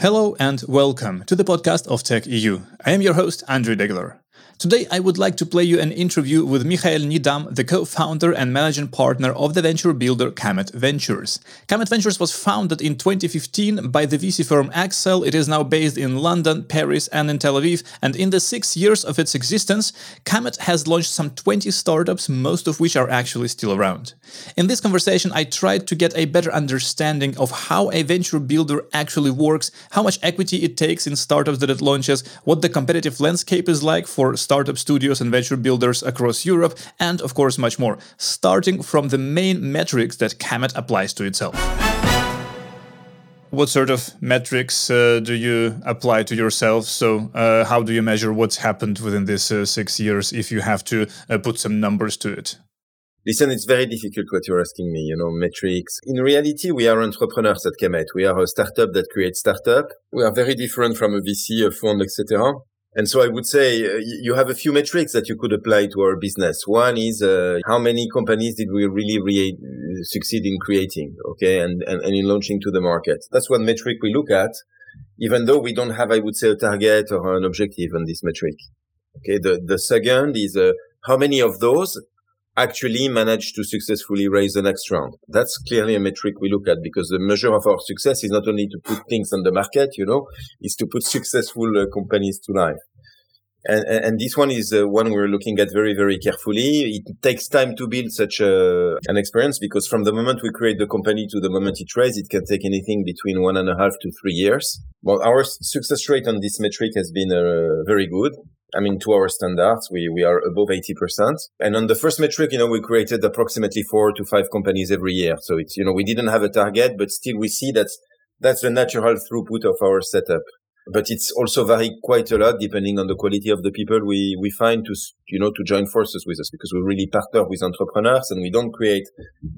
Hello and welcome to the podcast of Tech EU. I am your host, Andrew Degeler. Today, I would like to play you an interview with Michael Nidam, the co-founder and managing partner of the venture builder Kamet Ventures. Kamet Ventures was founded in 2015 by the VC firm AXA. It is now based in London, Paris, and in Tel Aviv. And in the six years of its existence, Kamet has launched some 20 startups, most of which are actually still around. In this conversation, I tried to get a better understanding of how a venture builder actually works, how much equity it takes in startups that it launches, what the competitive landscape is like for startup studios and venture builders across Europe, and of course much more, starting from the main metrics that Kamet applies to itself. What sort of metrics uh, do you apply to yourself? So, uh, how do you measure what's happened within these uh, six years if you have to uh, put some numbers to it? Listen, it's very difficult what you're asking me, you know, metrics. In reality, we are entrepreneurs at Kamet. We are a startup that creates startup. We are very different from a VC, a fund, etc. And so I would say uh, you have a few metrics that you could apply to our business. One is uh, how many companies did we really re- succeed in creating, okay, and, and, and in launching to the market. That's one metric we look at, even though we don't have, I would say, a target or an objective on this metric. Okay, the, the second is uh, how many of those actually manage to successfully raise the next round. That's clearly a metric we look at because the measure of our success is not only to put things on the market, you know, is to put successful uh, companies to life. And, and, this one is uh, one we're looking at very, very carefully. It takes time to build such a, an experience because from the moment we create the company to the moment it raises, it can take anything between one and a half to three years. Well, our success rate on this metric has been uh, very good. I mean, to our standards, we, we are above 80%. And on the first metric, you know, we created approximately four to five companies every year. So it's, you know, we didn't have a target, but still we see that that's the natural throughput of our setup. But it's also vary quite a lot depending on the quality of the people we, we find to, you know, to join forces with us because we really partner with entrepreneurs and we don't create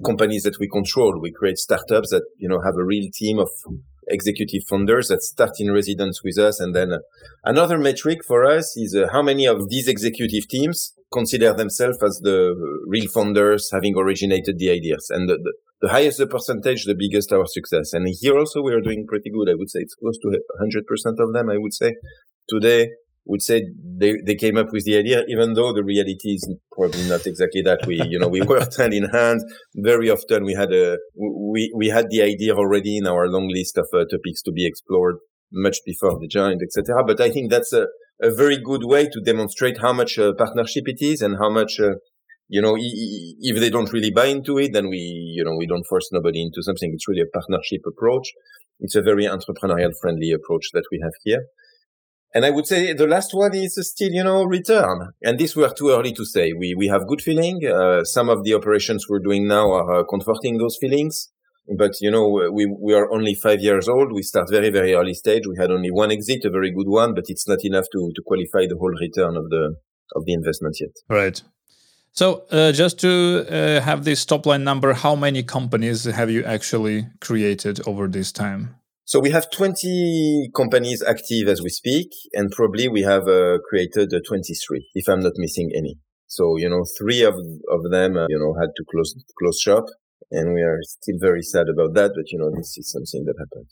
companies that we control. We create startups that, you know, have a real team of executive founders that start in residence with us. And then another metric for us is uh, how many of these executive teams consider themselves as the real founders having originated the ideas. And the, the, the highest the percentage, the biggest our success. And here also we are doing pretty good. I would say it's close to 100% of them. I would say today would say they, they came up with the idea, even though the reality is probably not exactly that. We, you know, we worked hand in hand. Very often we had a, we, we had the idea already in our long list of uh, topics to be explored much before the giant, etc. But I think that's a, a very good way to demonstrate how much uh, partnership it is and how much, uh, you know, if they don't really buy into it, then we, you know, we don't force nobody into something. It's really a partnership approach. It's a very entrepreneurial friendly approach that we have here. And I would say the last one is still, you know, return. And this we are too early to say. We, we have good feeling. Uh, some of the operations we're doing now are uh, comforting those feelings. But, you know, we, we are only five years old. We start very, very early stage. We had only one exit, a very good one, but it's not enough to, to qualify the whole return of the, of the investment yet. Right. So, uh, just to uh, have this top line number, how many companies have you actually created over this time? So we have 20 companies active as we speak, and probably we have uh, created uh, 23, if I'm not missing any. So, you know, three of, of them, uh, you know, had to close, close shop. And we are still very sad about that. But, you know, this is something that happened.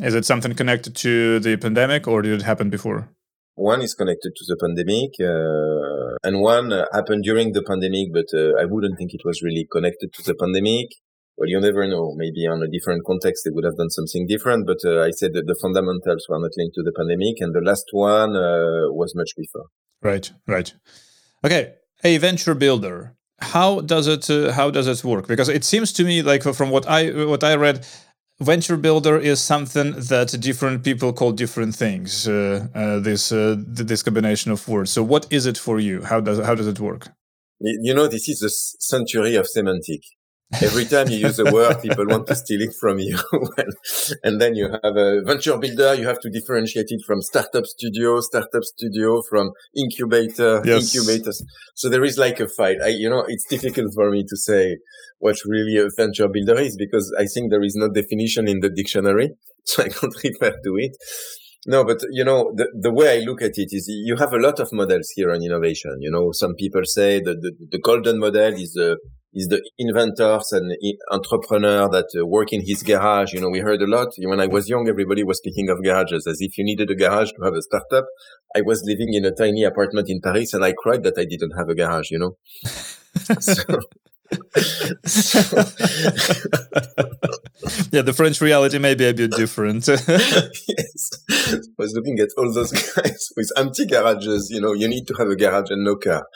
Is it something connected to the pandemic or did it happen before? One is connected to the pandemic, uh, and one uh, happened during the pandemic, but uh, I wouldn't think it was really connected to the pandemic well, you never know. Maybe on a different context, they would have done something different. But uh, I said that the fundamentals were not linked to the pandemic, and the last one uh, was much before. Right, right. Okay, a venture builder. How does it? Uh, how does it work? Because it seems to me like from what I what I read, venture builder is something that different people call different things. Uh, uh, this uh, this combination of words. So, what is it for you? How does how does it work? You know, this is the century of semantic. Every time you use a word, people want to steal it from you. and then you have a venture builder. You have to differentiate it from startup studio, startup studio from incubator, yes. incubators. So there is like a fight. I, you know, it's difficult for me to say what really a venture builder is because I think there is no definition in the dictionary. So I can't refer to it. No, but you know, the, the way I look at it is you have a lot of models here on innovation. You know, some people say that the, the golden model is the is the inventors and entrepreneur that uh, work in his garage. You know, we heard a lot when I was young. Everybody was speaking of garages as if you needed a garage to have a startup. I was living in a tiny apartment in Paris, and I cried that I didn't have a garage. You know. so, yeah, the French reality may be a bit different. yes. I was looking at all those guys with empty garages. You know, you need to have a garage and no car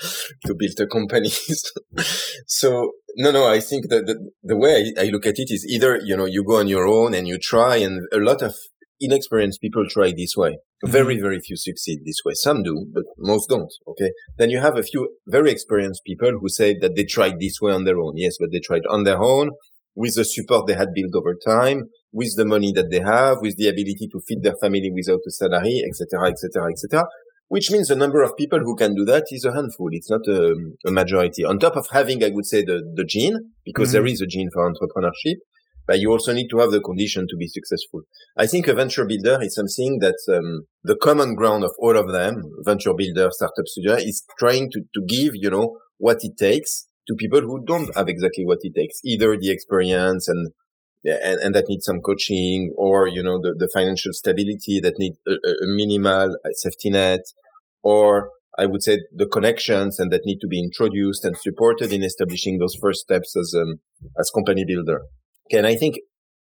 to build a company. so, no, no, I think that the, the way I, I look at it is either, you know, you go on your own and you try and a lot of inexperienced people try this way. Mm-hmm. Very, very few succeed this way. Some do, but most don't. Okay. Then you have a few very experienced people who say that they tried this way on their own. Yes, but they tried on their own with the support they had built over time, with the money that they have, with the ability to feed their family without a salary, etc., etc., etc. Which means the number of people who can do that is a handful. It's not a, a majority. On top of having, I would say, the, the gene, because mm-hmm. there is a gene for entrepreneurship, but you also need to have the condition to be successful. I think a venture builder is something that um, the common ground of all of them, venture builder, startup studio, is trying to, to give, you know, what it takes to people who don't have exactly what it takes, either the experience and and, and that need some coaching or, you know, the, the financial stability that need a, a minimal safety net or I would say the connections and that need to be introduced and supported in establishing those first steps as, um, as company builder. And I think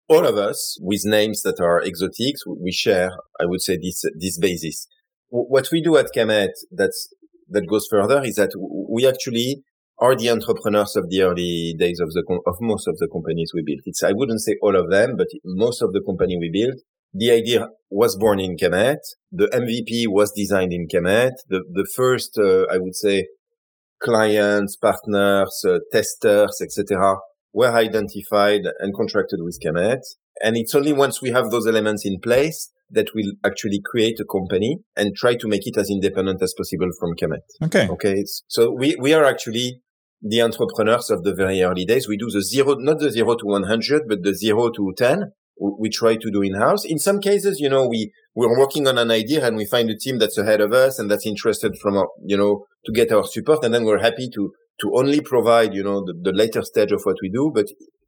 all of us with names that are exotics, we share, I would say this, this basis. What we do at Kamet that's, that goes further is that we actually are the entrepreneurs of the early days of the of most of the companies we built. It's I wouldn't say all of them, but most of the company we built. The idea was born in Kamet. The MVP was designed in Kamet. The the first uh, I would say clients, partners, uh, testers, etc. were identified and contracted with Kamet. And it's only once we have those elements in place that we'll actually create a company and try to make it as independent as possible from Kamet. Okay. Okay. So we, we are actually the entrepreneurs of the very early days. We do the zero, not the zero to 100, but the zero to 10. We try to do in house. In some cases, you know, we, we're working on an idea and we find a team that's ahead of us and that's interested from, our, you know, to get our support. And then we're happy to, to only provide, you know, the, the later stage of what we do. But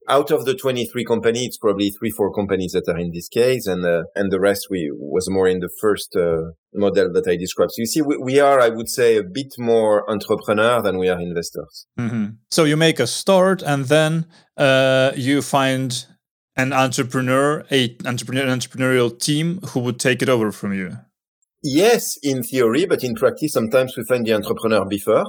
out of the 23 companies, it's probably three, four companies that are in this case. And, uh, and the rest we was more in the first, uh, model that I described. So you see, we, we, are, I would say, a bit more entrepreneur than we are investors. Mm-hmm. So you make a start and then, uh, you find an entrepreneur, a entrepreneur, an entrepreneurial team who would take it over from you. Yes, in theory, but in practice, sometimes we find the entrepreneur before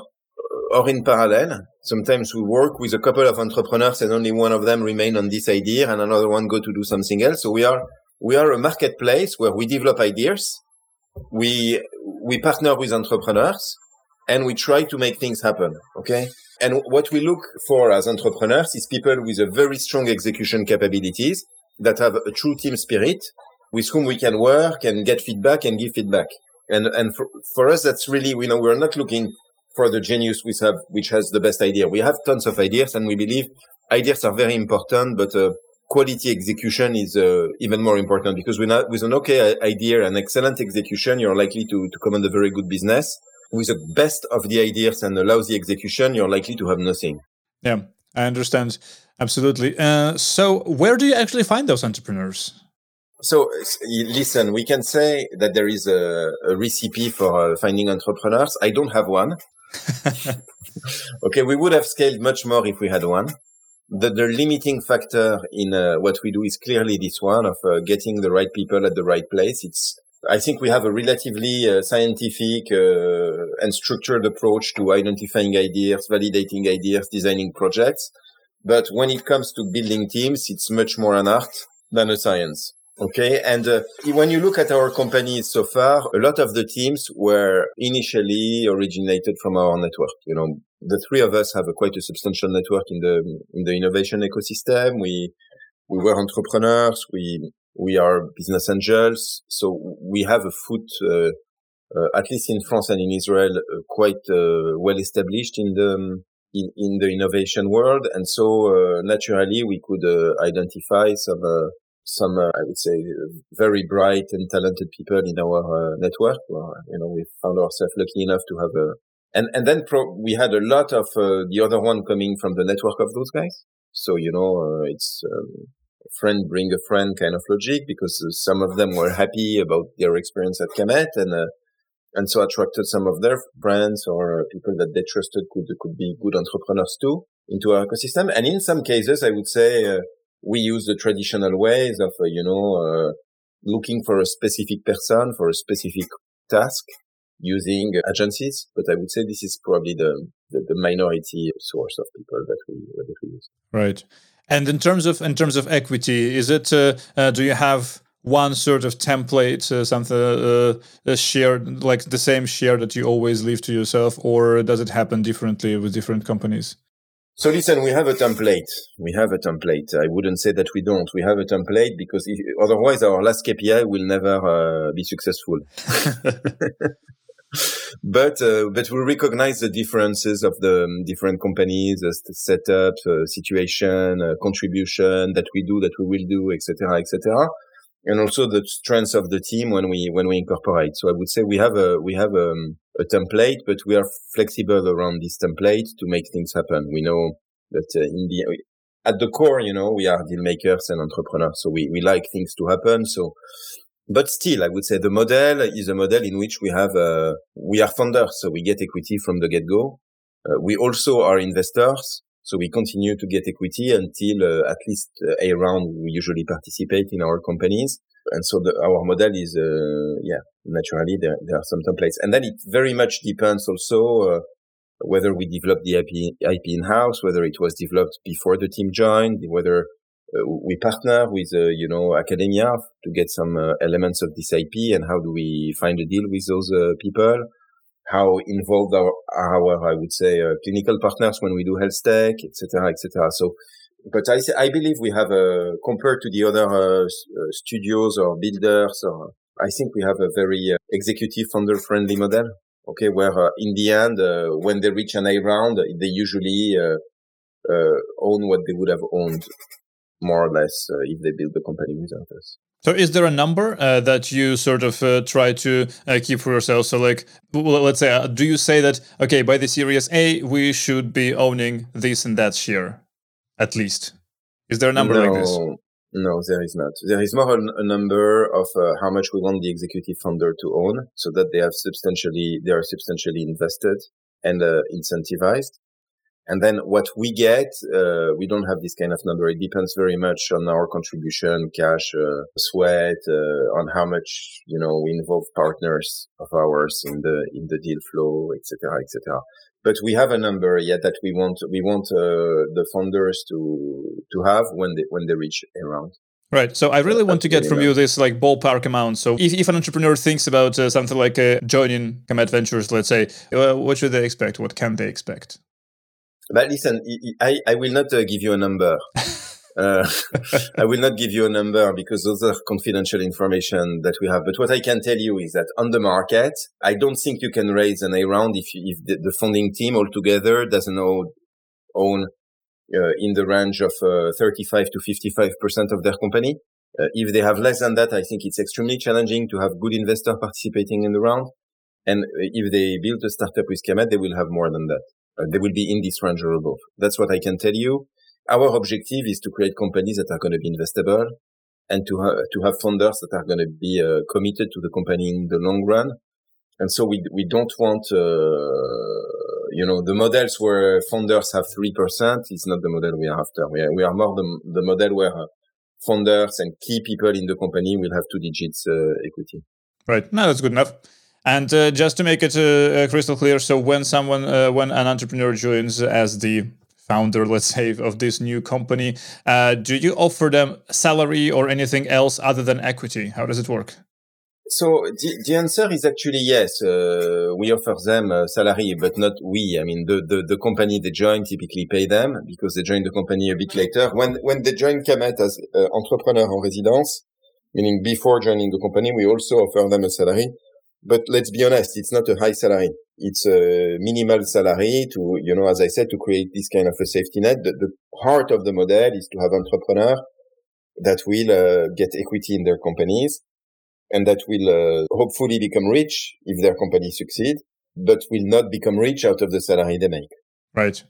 or in parallel. Sometimes we work with a couple of entrepreneurs and only one of them remain on this idea and another one go to do something else. So we are, we are a marketplace where we develop ideas. We, we partner with entrepreneurs and we try to make things happen. Okay. And what we look for as entrepreneurs is people with a very strong execution capabilities that have a true team spirit with whom we can work and get feedback and give feedback. And, and for, for us, that's really, you know, we're not looking for the genius which have which has the best idea. We have tons of ideas, and we believe ideas are very important, but uh, quality execution is uh, even more important because with, with an okay idea and excellent execution, you're likely to to command a very good business. With the best of the ideas and a lousy execution, you're likely to have nothing. Yeah, I understand absolutely. Uh, so, where do you actually find those entrepreneurs? So, listen, we can say that there is a, a recipe for uh, finding entrepreneurs. I don't have one. okay, we would have scaled much more if we had one. The, the limiting factor in uh, what we do is clearly this one of uh, getting the right people at the right place. It's, I think we have a relatively uh, scientific uh, and structured approach to identifying ideas, validating ideas, designing projects. But when it comes to building teams, it's much more an art than a science. Okay. And uh, when you look at our companies so far, a lot of the teams were initially originated from our network. You know, the three of us have a quite a substantial network in the, in the innovation ecosystem. We, we were entrepreneurs. We, we are business angels. So we have a foot, uh, uh, at least in France and in Israel, uh, quite uh, well established in the, in, in the innovation world. And so, uh, naturally we could identify some, some, uh, I would say, very bright and talented people in our uh, network. Where, you know, we found ourselves lucky enough to have a, And, and then pro- we had a lot of uh, the other one coming from the network of those guys. So, you know, uh, it's um, friend bring a friend kind of logic because uh, some of them were happy about their experience at Kamet and, uh, and so attracted some of their friends or people that they trusted could, could be good entrepreneurs too into our ecosystem. And in some cases, I would say, we use the traditional ways of, uh, you know, uh, looking for a specific person for a specific task using agencies. But I would say this is probably the, the, the minority source of people that we, that we use. Right. And in terms of in terms of equity, is it uh, uh, do you have one sort of template, uh, something uh, a share like the same share that you always leave to yourself, or does it happen differently with different companies? So listen, we have a template. We have a template. I wouldn't say that we don't. We have a template because if, otherwise our last KPI will never uh, be successful. but uh, but we recognize the differences of the um, different companies, the setup, uh, situation, uh, contribution that we do, that we will do, etc., etc and also the strength of the team when we when we incorporate. So I would say we have a we have a, um, a template, but we are flexible around this template to make things happen. We know that uh, in the at the core, you know, we are deal makers and entrepreneurs, so we we like things to happen. So, but still, I would say the model is a model in which we have uh, we are funders, so we get equity from the get go. Uh, we also are investors. So we continue to get equity until uh, at least uh, a round we usually participate in our companies. And so the, our model is, uh, yeah, naturally there, there are some templates. And then it very much depends also, uh, whether we develop the IP, IP in-house, whether it was developed before the team joined, whether uh, we partner with, uh, you know, academia to get some elements of this IP and how do we find a deal with those people how involved are, our, I would say, uh, clinical partners when we do health tech, etc., etc. So, but I, say I believe we have a, compared to the other uh, uh, studios or builders, or I think we have a very uh, executive founder friendly model. Okay. Where uh, in the end, when they reach an A round, they usually, own what they would have owned more or less if they build the company without us. So, is there a number uh, that you sort of uh, try to uh, keep for yourself? So, like, let's say, uh, do you say that okay, by the Series A, we should be owning this and that share, at least? Is there a number no, like this? No, there is not. There is more a, a number of uh, how much we want the executive founder to own, so that they have substantially they are substantially invested and uh, incentivized. And then what we get, uh, we don't have this kind of number. It depends very much on our contribution, cash, uh, sweat, uh, on how much, you know, we involve partners of ours in the, in the deal flow, etc., etc. But we have a number yet that we want, we want, uh, the founders to, to have when they, when they reach a round. Right. So I really want to get from you this like ballpark amount. So if, if an entrepreneur thinks about uh, something like uh, joining Kamet Ventures, let's say, uh, what should they expect? What can they expect? But listen, I, I will not uh, give you a number. uh, I will not give you a number because those are confidential information that we have. But what I can tell you is that on the market, I don't think you can raise an A round if, if the, the funding team altogether doesn't own, own uh, in the range of uh, 35 to 55% of their company. Uh, if they have less than that, I think it's extremely challenging to have good investor participating in the round. And if they build a startup with Kamet, they will have more than that. Uh, they will be in this range or above. That's what I can tell you. Our objective is to create companies that are going to be investable and to, ha- to have funders that are going to be uh, committed to the company in the long run. And so we, we don't want, uh, you know, the models where funders have 3% is not the model we are after. We are, we are more the, the model where funders and key people in the company will have two digits uh, equity. Right. No, that's good enough. And uh, just to make it uh, uh, crystal clear, so when someone, uh, when an entrepreneur joins as the founder, let's say, of this new company, uh, do you offer them salary or anything else other than equity? How does it work? So the, the answer is actually yes. Uh, we offer them salary, but not we. I mean, the, the, the company they join typically pay them because they join the company a bit later. When when they join Kamet as entrepreneur en résidence, meaning before joining the company, we also offer them a salary. But let's be honest, it's not a high salary. It's a minimal salary to, you know, as I said, to create this kind of a safety net. The, the heart of the model is to have entrepreneurs that will uh, get equity in their companies and that will uh, hopefully become rich if their company succeed. but will not become rich out of the salary they make. Right.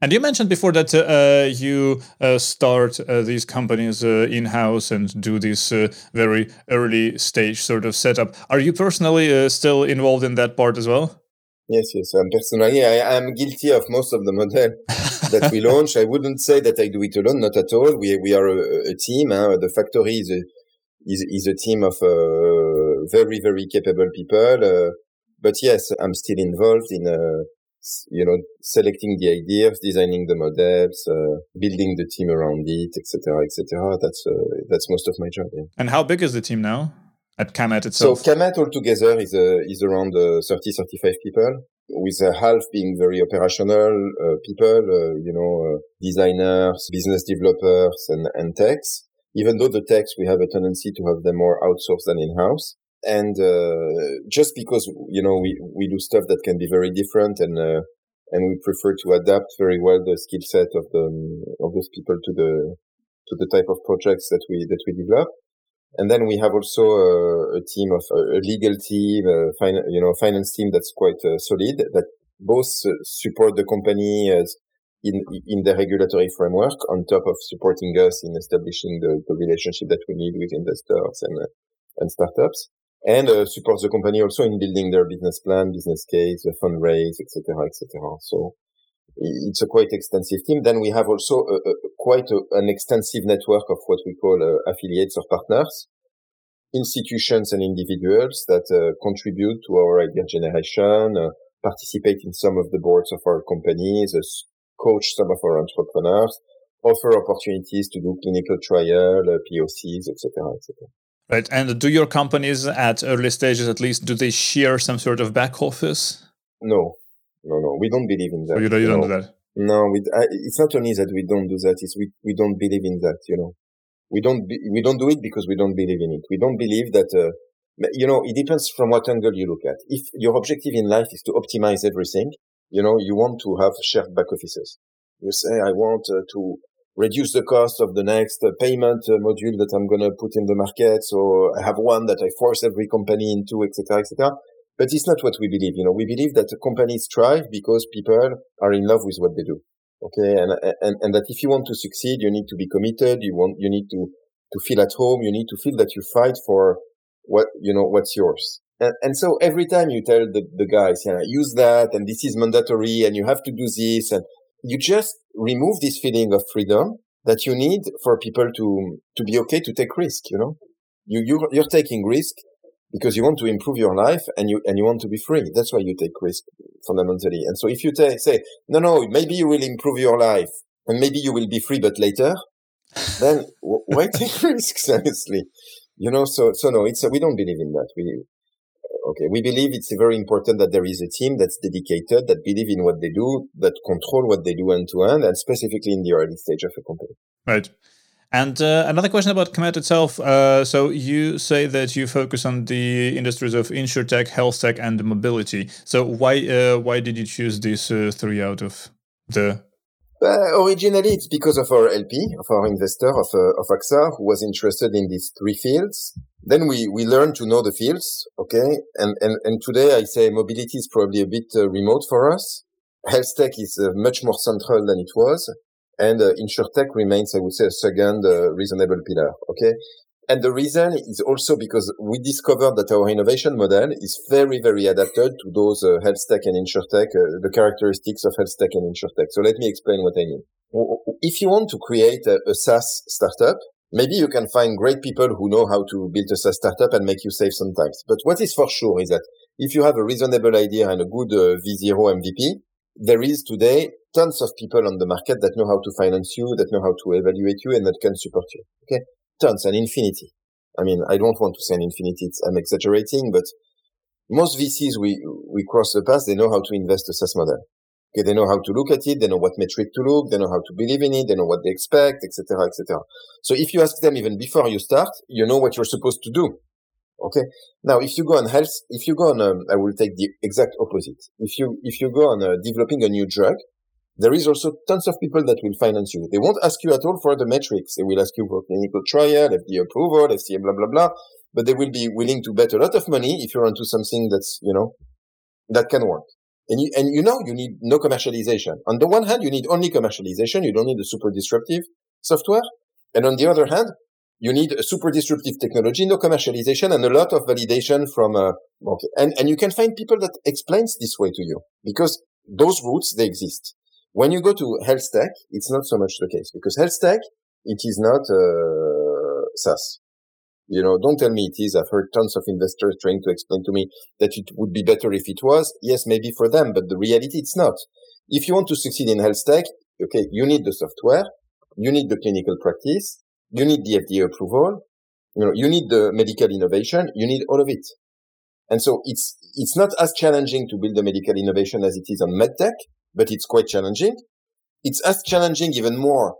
And you mentioned before that uh, you uh, start uh, these companies uh, in house and do this uh, very early stage sort of setup. Are you personally uh, still involved in that part as well? Yes, yes. I'm personally, I am guilty of most of the model that we launch. I wouldn't say that I do it alone, not at all. We we are a, a team. Huh? The factory is a is, is a team of very very capable people. but yes, I'm still involved in you know, selecting the ideas, designing the models, uh, building the team around it, etc., etc. That's uh, that's most of my job. Yeah. And how big is the team now at Kamet itself? So Kamet altogether is uh, is around uh, 30, 35 people, with uh, half being very operational uh, people, uh, you know, designers, business developers, and and techs. Even though the techs, we have a tendency to have them more outsourced than in-house and uh, just because you know we we do stuff that can be very different and uh, and we prefer to adapt very well the skill set of the of those people to the to the type of projects that we that we develop. And then we have also a, a team of a, legal team a fin- you know finance team that's quite uh, solid that both uh, support the company in in the regulatory framework on top of supporting us in establishing the, the relationship that we need with investors and uh, and startups and uh, support the company also in building their business plan, business case, the fundraise, etc., etc. So it's a quite extensive team. Then we have also a, a, quite a, an extensive network of what we call uh, affiliates or partners, institutions and individuals that uh, contribute to our idea generation, uh, participate in some of the boards of our companies, uh, coach some of our entrepreneurs, offer opportunities to do clinical trial, uh, POCs, etc., etc. Right. And do your companies at early stages, at least, do they share some sort of back office? No, no, no. We don't believe in that. You don't, you don't do that? No, we, I, it's not only that we don't do that. It's we, we don't believe in that, you know. We don't, be, we don't do it because we don't believe in it. We don't believe that, uh, you know, it depends from what angle you look at. If your objective in life is to optimize everything, you know, you want to have shared back offices. You say, I want uh, to reduce the cost of the next uh, payment uh, module that I'm going to put in the market. So I have one that I force every company into, etc., etc. But it's not what we believe. You know, we believe that companies thrive because people are in love with what they do. Okay. And, and, and that if you want to succeed, you need to be committed. You want, you need to, to feel at home. You need to feel that you fight for what, you know, what's yours. And, and so every time you tell the, the guys, yeah, use that and this is mandatory and you have to do this and you just remove this feeling of freedom that you need for people to, to be okay to take risk, you know? You, you, you're taking risk because you want to improve your life and you, and you want to be free. That's why you take risk fundamentally. And so if you t- say, no, no, maybe you will improve your life and maybe you will be free, but later, then why take risks, honestly? You know, so, so no, it's, a, we don't believe in that. We, Okay. We believe it's very important that there is a team that's dedicated, that believe in what they do, that control what they do end to end, and specifically in the early stage of a company. Right. And uh, another question about Kamet itself. Uh, so you say that you focus on the industries of insurtech, health tech, and mobility. So why uh, why did you choose these uh, three out of the uh, originally, it's because of our LP, of our investor, of, uh, of AXA, who was interested in these three fields. Then we, we learned to know the fields, okay? And, and, and today I say mobility is probably a bit uh, remote for us. Health tech is uh, much more central than it was. And uh, insurtech remains, I would say, a second uh, reasonable pillar, okay? And the reason is also because we discovered that our innovation model is very, very adapted to those uh, health tech and insurtech, uh, the characteristics of health tech and insurtech. So let me explain what I mean. If you want to create a, a SaaS startup, maybe you can find great people who know how to build a SaaS startup and make you save sometimes. But what is for sure is that if you have a reasonable idea and a good uh, V0 MVP, there is today tons of people on the market that know how to finance you, that know how to evaluate you, and that can support you. Okay tons, an infinity. I mean, I don't want to say an infinity. I'm exaggerating, but most VCs we, we cross the path, they know how to invest a SaaS model. Okay, they know how to look at it, they know what metric to look, they know how to believe in it, they know what they expect, etc., etc. So if you ask them even before you start, you know what you're supposed to do. Okay. Now, if you go on health, if you go on, um, I will take the exact opposite. If you if you go on uh, developing a new drug, there is also tons of people that will finance you. They won't ask you at all for the metrics. They will ask you for clinical trial, FDA approval, FDA blah, blah, blah. But they will be willing to bet a lot of money if you're onto something that's, you know, that can work. And you, and you know you need no commercialization. On the one hand, you need only commercialization. You don't need a super disruptive software. And on the other hand, you need a super disruptive technology, no commercialization, and a lot of validation from, uh, okay. And, and you can find people that explains this way to you because those routes, they exist. When you go to health tech, it's not so much the case because health tech, it is not, uh, SaaS. You know, don't tell me it is. I've heard tons of investors trying to explain to me that it would be better if it was. Yes, maybe for them, but the reality, it's not. If you want to succeed in health tech, okay, you need the software, you need the clinical practice, you need the FDA approval, you know, you need the medical innovation, you need all of it. And so it's, it's not as challenging to build a medical innovation as it is on medtech, but it's quite challenging. It's as challenging even more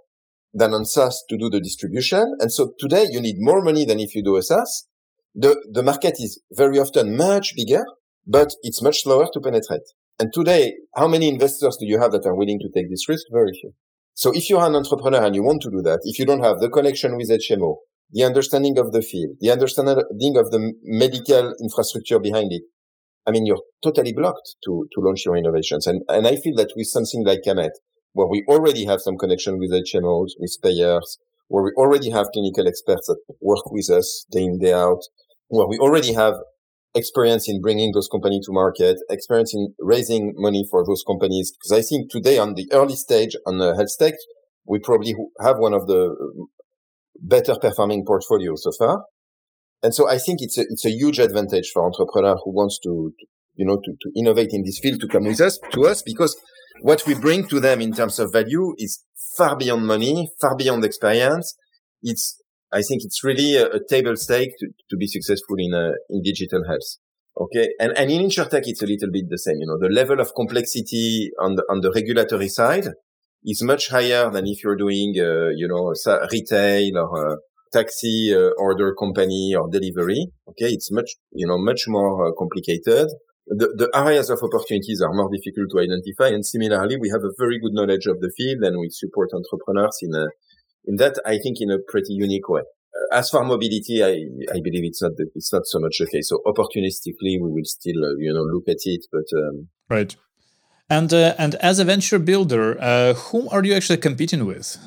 than on SaaS to do the distribution. And so today you need more money than if you do a SaaS. The, the market is very often much bigger, but it's much slower to penetrate. And today, how many investors do you have that are willing to take this risk? Very few. So if you're an entrepreneur and you want to do that, if you don't have the connection with HMO, the understanding of the field, the understanding of the medical infrastructure behind it, I mean, you're totally blocked to, to launch your innovations. And, and I feel that with something like Kamet, where we already have some connection with HMOs, with payers, where we already have clinical experts that work with us day in, day out, where we already have experience in bringing those companies to market, experience in raising money for those companies. Because I think today on the early stage on the health tech, we probably have one of the better performing portfolios so far. And so I think it's a, it's a huge advantage for entrepreneur who wants to, you know, to, to innovate in this field to come with us, to us, because what we bring to them in terms of value is far beyond money, far beyond experience. It's, I think it's really a, a table stake to, to be successful in, uh, in digital health. Okay. And, and in InsurTech, it's a little bit the same. You know, the level of complexity on the, on the regulatory side is much higher than if you're doing, uh, you know, retail or, uh, taxi uh, order company or delivery. Okay. It's much, you know, much more uh, complicated the, the areas of opportunities are more difficult to identify. And similarly, we have a very good knowledge of the field and we support entrepreneurs in a, in that, I think in a pretty unique way. As for mobility, I, I believe it's not, the, it's not so much the case. So opportunistically, we will still, uh, you know, look at it, but, um, right. And, uh, and as a venture builder, uh, whom are you actually competing with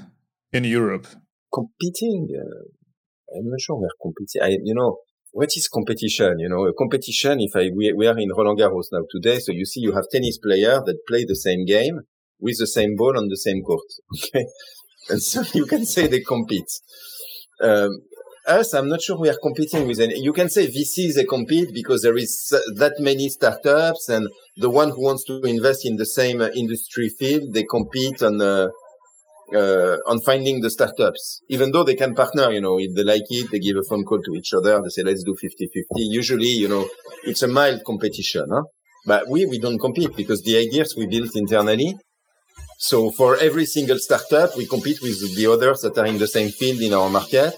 in Europe? Competing? Uh, I'm not sure we're competing. I, you know, what is competition? You know, a competition, if I, we, we are in Roland Garros now today. So you see, you have tennis players that play the same game with the same ball on the same court. Okay. And so you can say they compete. Um, us, I'm not sure we are competing with any. You can say VCs they compete because there is that many startups, and the one who wants to invest in the same industry field, they compete on uh, uh, on finding the startups, even though they can partner, you know, if they like it, they give a phone call to each other. They say, let's do 50-50. Usually, you know, it's a mild competition, huh? But we, we don't compete because the ideas we built internally. So for every single startup, we compete with the others that are in the same field in our market.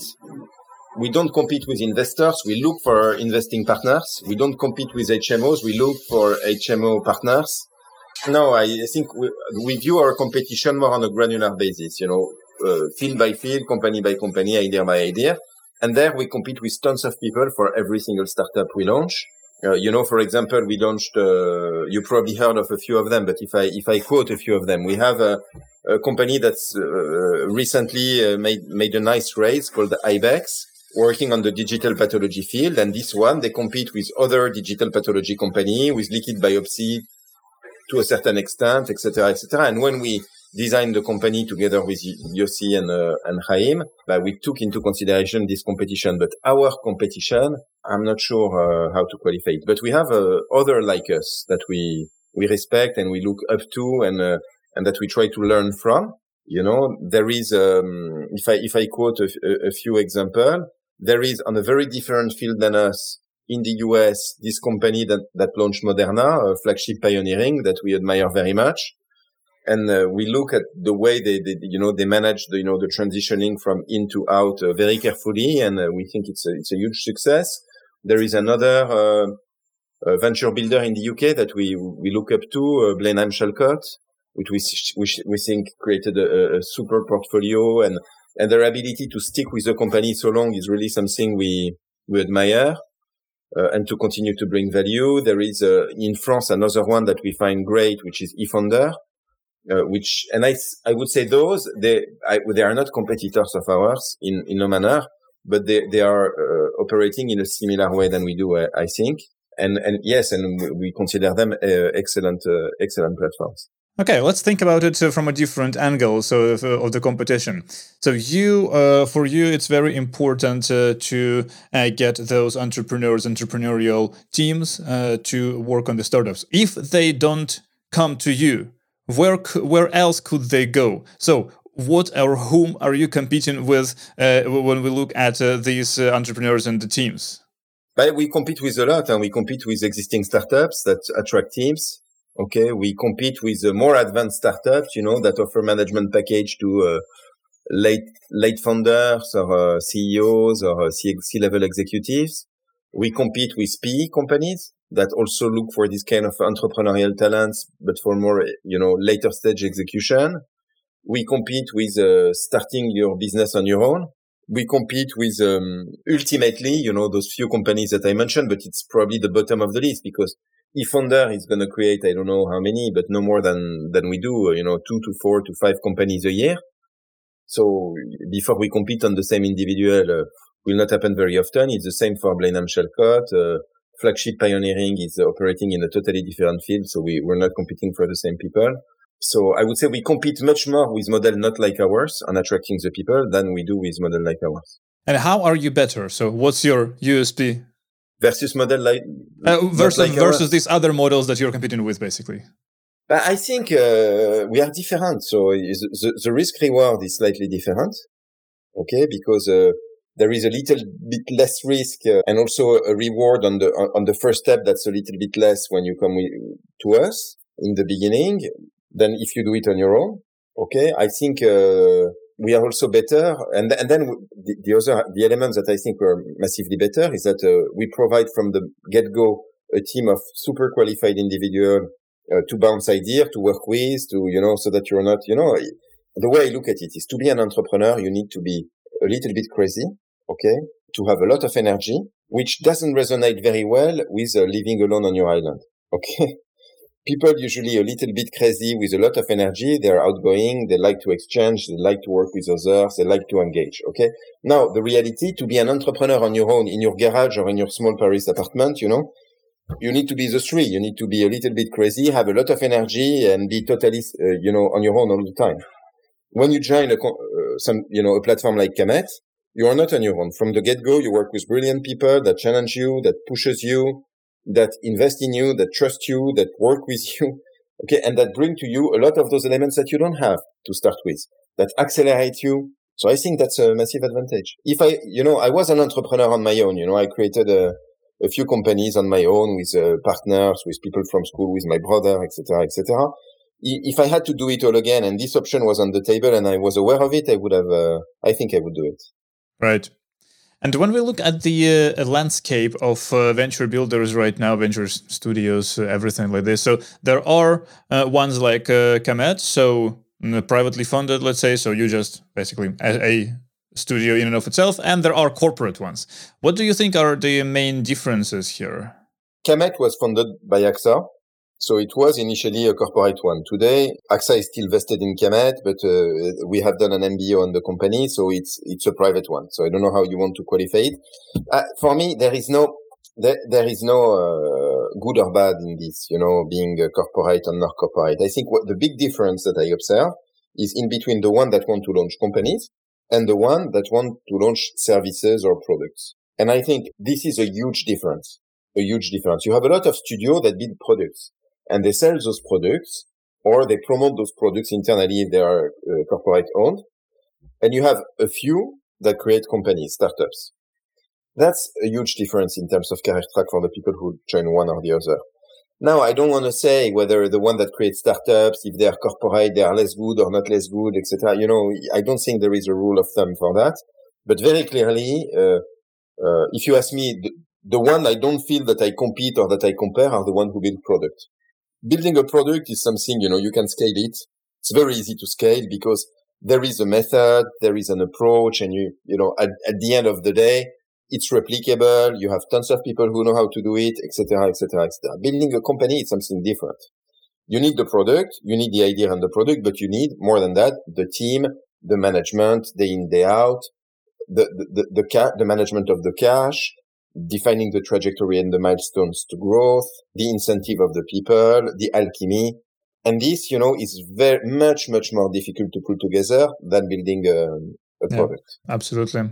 We don't compete with investors. We look for investing partners. We don't compete with HMOs. We look for HMO partners. No, I think we, we view our competition more on a granular basis, you know, uh, field by field, company by company, idea by idea. And there we compete with tons of people for every single startup we launch. Uh, you know, for example, we launched, uh, you probably heard of a few of them, but if I, if I quote a few of them, we have a, a company that's uh, recently uh, made, made a nice raise called IBEX working on the digital pathology field. And this one, they compete with other digital pathology company with liquid biopsy, to a certain extent, etc., etc. And when we designed the company together with Yossi and uh, and Chaim, uh, we took into consideration this competition. But our competition, I'm not sure uh, how to qualify it. But we have uh, other like us that we we respect and we look up to, and uh, and that we try to learn from. You know, there is um, if I if I quote a, a few example, there is on a very different field than us in the US, this company that, that launched Moderna, flagship pioneering that we admire very much. And uh, we look at the way they, they, you know, they manage the, you know, the transitioning from in to out uh, very carefully. And uh, we think it's a, it's a huge success. There is another, uh, venture builder in the UK that we, we look up to, uh, Blenheim Chalcot, which we, which we think created a, a super portfolio and, and their ability to stick with the company so long is really something we, we admire. Uh, and to continue to bring value. There is uh, in France another one that we find great, which is eFounder, uh, which and I I would say those they I, they are not competitors of ours in in no manner, but they they are uh, operating in a similar way than we do, I, I think. And and yes, and we consider them uh, excellent uh, excellent platforms. Okay, let's think about it uh, from a different angle. So of, uh, of the competition. So you, uh, for you, it's very important uh, to uh, get those entrepreneurs, entrepreneurial teams uh, to work on the startups. If they don't come to you, where where else could they go? So what or whom are you competing with when we look at these entrepreneurs and the teams? But we compete with a lot, and we compete with existing startups that attract teams Okay. We compete with uh, more advanced startups, you know, that offer management package to uh, late, late founders or uh, CEOs or uh, C-level executives. We compete with PE companies that also look for this kind of entrepreneurial talents, but for more, you know, later stage execution. We compete with uh, starting your business on your own. We compete with um, ultimately, you know, those few companies that I mentioned, but it's probably the bottom of the list because eFounder is going to create, I don't know how many, but no more than, than we do, you know, two to four to five companies a year. So before we compete on the same individual, uh, will not happen very often. It's the same for Blenheim Chalcot. Uh, flagship pioneering is operating in a totally different field. So we, we're not competing for the same people. So I would say we compete much more with model not like ours on attracting the people than we do with model like ours. And how are you better? So what's your USP versus model like uh, versus like versus these other models that you're competing with, basically. I think uh, we are different. So the, the risk reward is slightly different. Okay, because uh, there is a little bit less risk uh, and also a reward on the on the first step that's a little bit less when you come to us in the beginning than if you do it on your own. Okay, I think uh, we are also better. And, and then the, the, other, the elements that I think were massively better is that uh, we provide from the get go a team of super qualified individual uh, to bounce idea, to work with, to, you know, so that you're not, you know, the way I look at it is to be an entrepreneur, you need to be a little bit crazy. Okay. To have a lot of energy, which doesn't resonate very well with uh, living alone on your island. Okay people usually a little bit crazy with a lot of energy. They're outgoing. They like to exchange. They like to work with others. They like to engage. Okay. Now, the reality to be an entrepreneur on your own in your garage or in your small Paris apartment, you know, you need to be the three. You need to be a little bit crazy, have a lot of energy and be totally, uh, you know, on your own all the time. When you join a, uh, some, you know, a platform like Kamet, you are not on your own. From the get-go, you work with brilliant people that challenge you, that pushes you, that invest in you, that trust you, that work with you. Okay. And that bring to you a lot of those elements that you don't have to start with that accelerate you. So I think that's a massive advantage. If I, you know, I was an entrepreneur on my own, you know, I created a, a few companies on my own with uh, partners, with people from school, with my brother, etc., etc. If I had to do it all again and this option was on the table and I was aware of it, I would have, uh, I think I would do it. Right. And when we look at the uh, landscape of uh, venture builders right now, venture studios, uh, everything like this, so there are uh, ones like uh, Kamet, so mm, privately funded, let's say, so you just basically a, a, studio in and of itself, and there are corporate ones. What do you think are the main differences here? Kamet was funded by AXA, so it was initially a corporate one. Today, AXA is still vested in Kamet, but uh, we have done an MBO on the company, so it's it's a private one. So I don't know how you want to qualify it. Uh, for me, there is no there, there is no uh, good or bad in this, you know, being corporate or not corporate. I think what the big difference that I observe is in between the one that want to launch companies and the one that want to launch services or products. And I think this is a huge difference, a huge difference. You have a lot of studio that build products and they sell those products or they promote those products internally if they are uh, corporate owned. And you have a few that create companies, startups. That's a huge difference in terms of career track for the people who join one or the other. Now, I don't want to say whether the one that creates startups, if they are corporate, they are less good or not less good, etc. You know, I don't think there is a rule of thumb for that. But very clearly, uh, uh, if you ask me, the, the one I don't feel that I compete or that I compare are the one who build product building a product is something, you know, you can scale it. It's very easy to scale because there is a method, there is an approach, and you, you know, at, at the end of the day, it's replicable. You have tons of people who know how to do it, etc., etc., etc. Building a company is something different. You need the product, you need the idea and the product, but you need more than that, the team, the management, day in, day out, the, the, the, the, ca- the management of the cash, defining the trajectory and the milestones to growth, the incentive of the people, the alchemy. And this, you know, is very much, much more difficult to put together than building a, a yeah, product. Absolutely.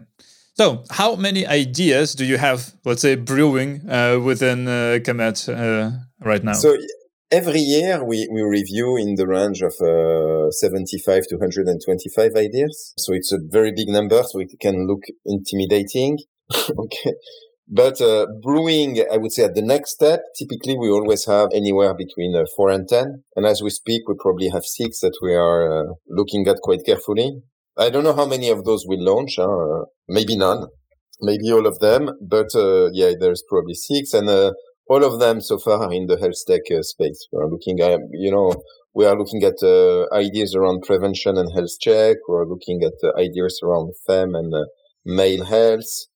So, how many ideas do you have, let's say, brewing uh, within uh, Kamet uh, right now? So, every year we, we review in the range of uh, 75 to 125 ideas. So, it's a very big number, so it can look intimidating. okay. But uh, brewing, I would say at the next step, typically we always have anywhere between uh, four and 10. And as we speak, we probably have six that we are uh, looking at quite carefully. I don't know how many of those will launch. Huh? maybe none, maybe all of them. But uh, yeah, there's probably six. And uh, all of them so far are in the health tech uh, space. We're looking at, you know, we are looking at ideas around prevention and health check. We're looking at ideas around fem and male health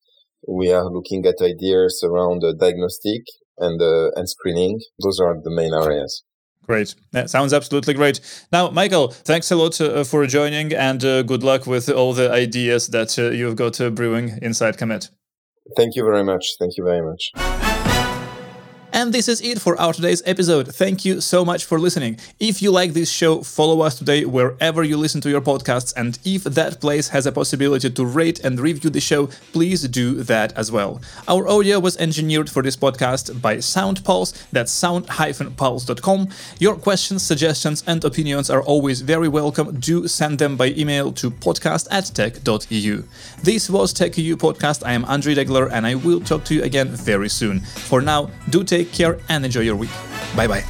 we are looking at ideas around diagnostic and uh, and screening. Those are the main areas. Great. That sounds absolutely great. Now, Michael, thanks a lot uh, for joining and uh, good luck with all the ideas that uh, you've got uh, brewing inside Kamet. Thank you very much. Thank you very much. And this is it for our today's episode. Thank you so much for listening. If you like this show, follow us today wherever you listen to your podcasts. And if that place has a possibility to rate and review the show, please do that as well. Our audio was engineered for this podcast by SoundPulse. That's sound-pulse.com. Your questions, suggestions, and opinions are always very welcome. Do send them by email to podcast at tech.eu. This was TechEU Podcast. I am Andrei Degeler, and I will talk to you again very soon. For now, do take Take care and enjoy your week. Bye bye.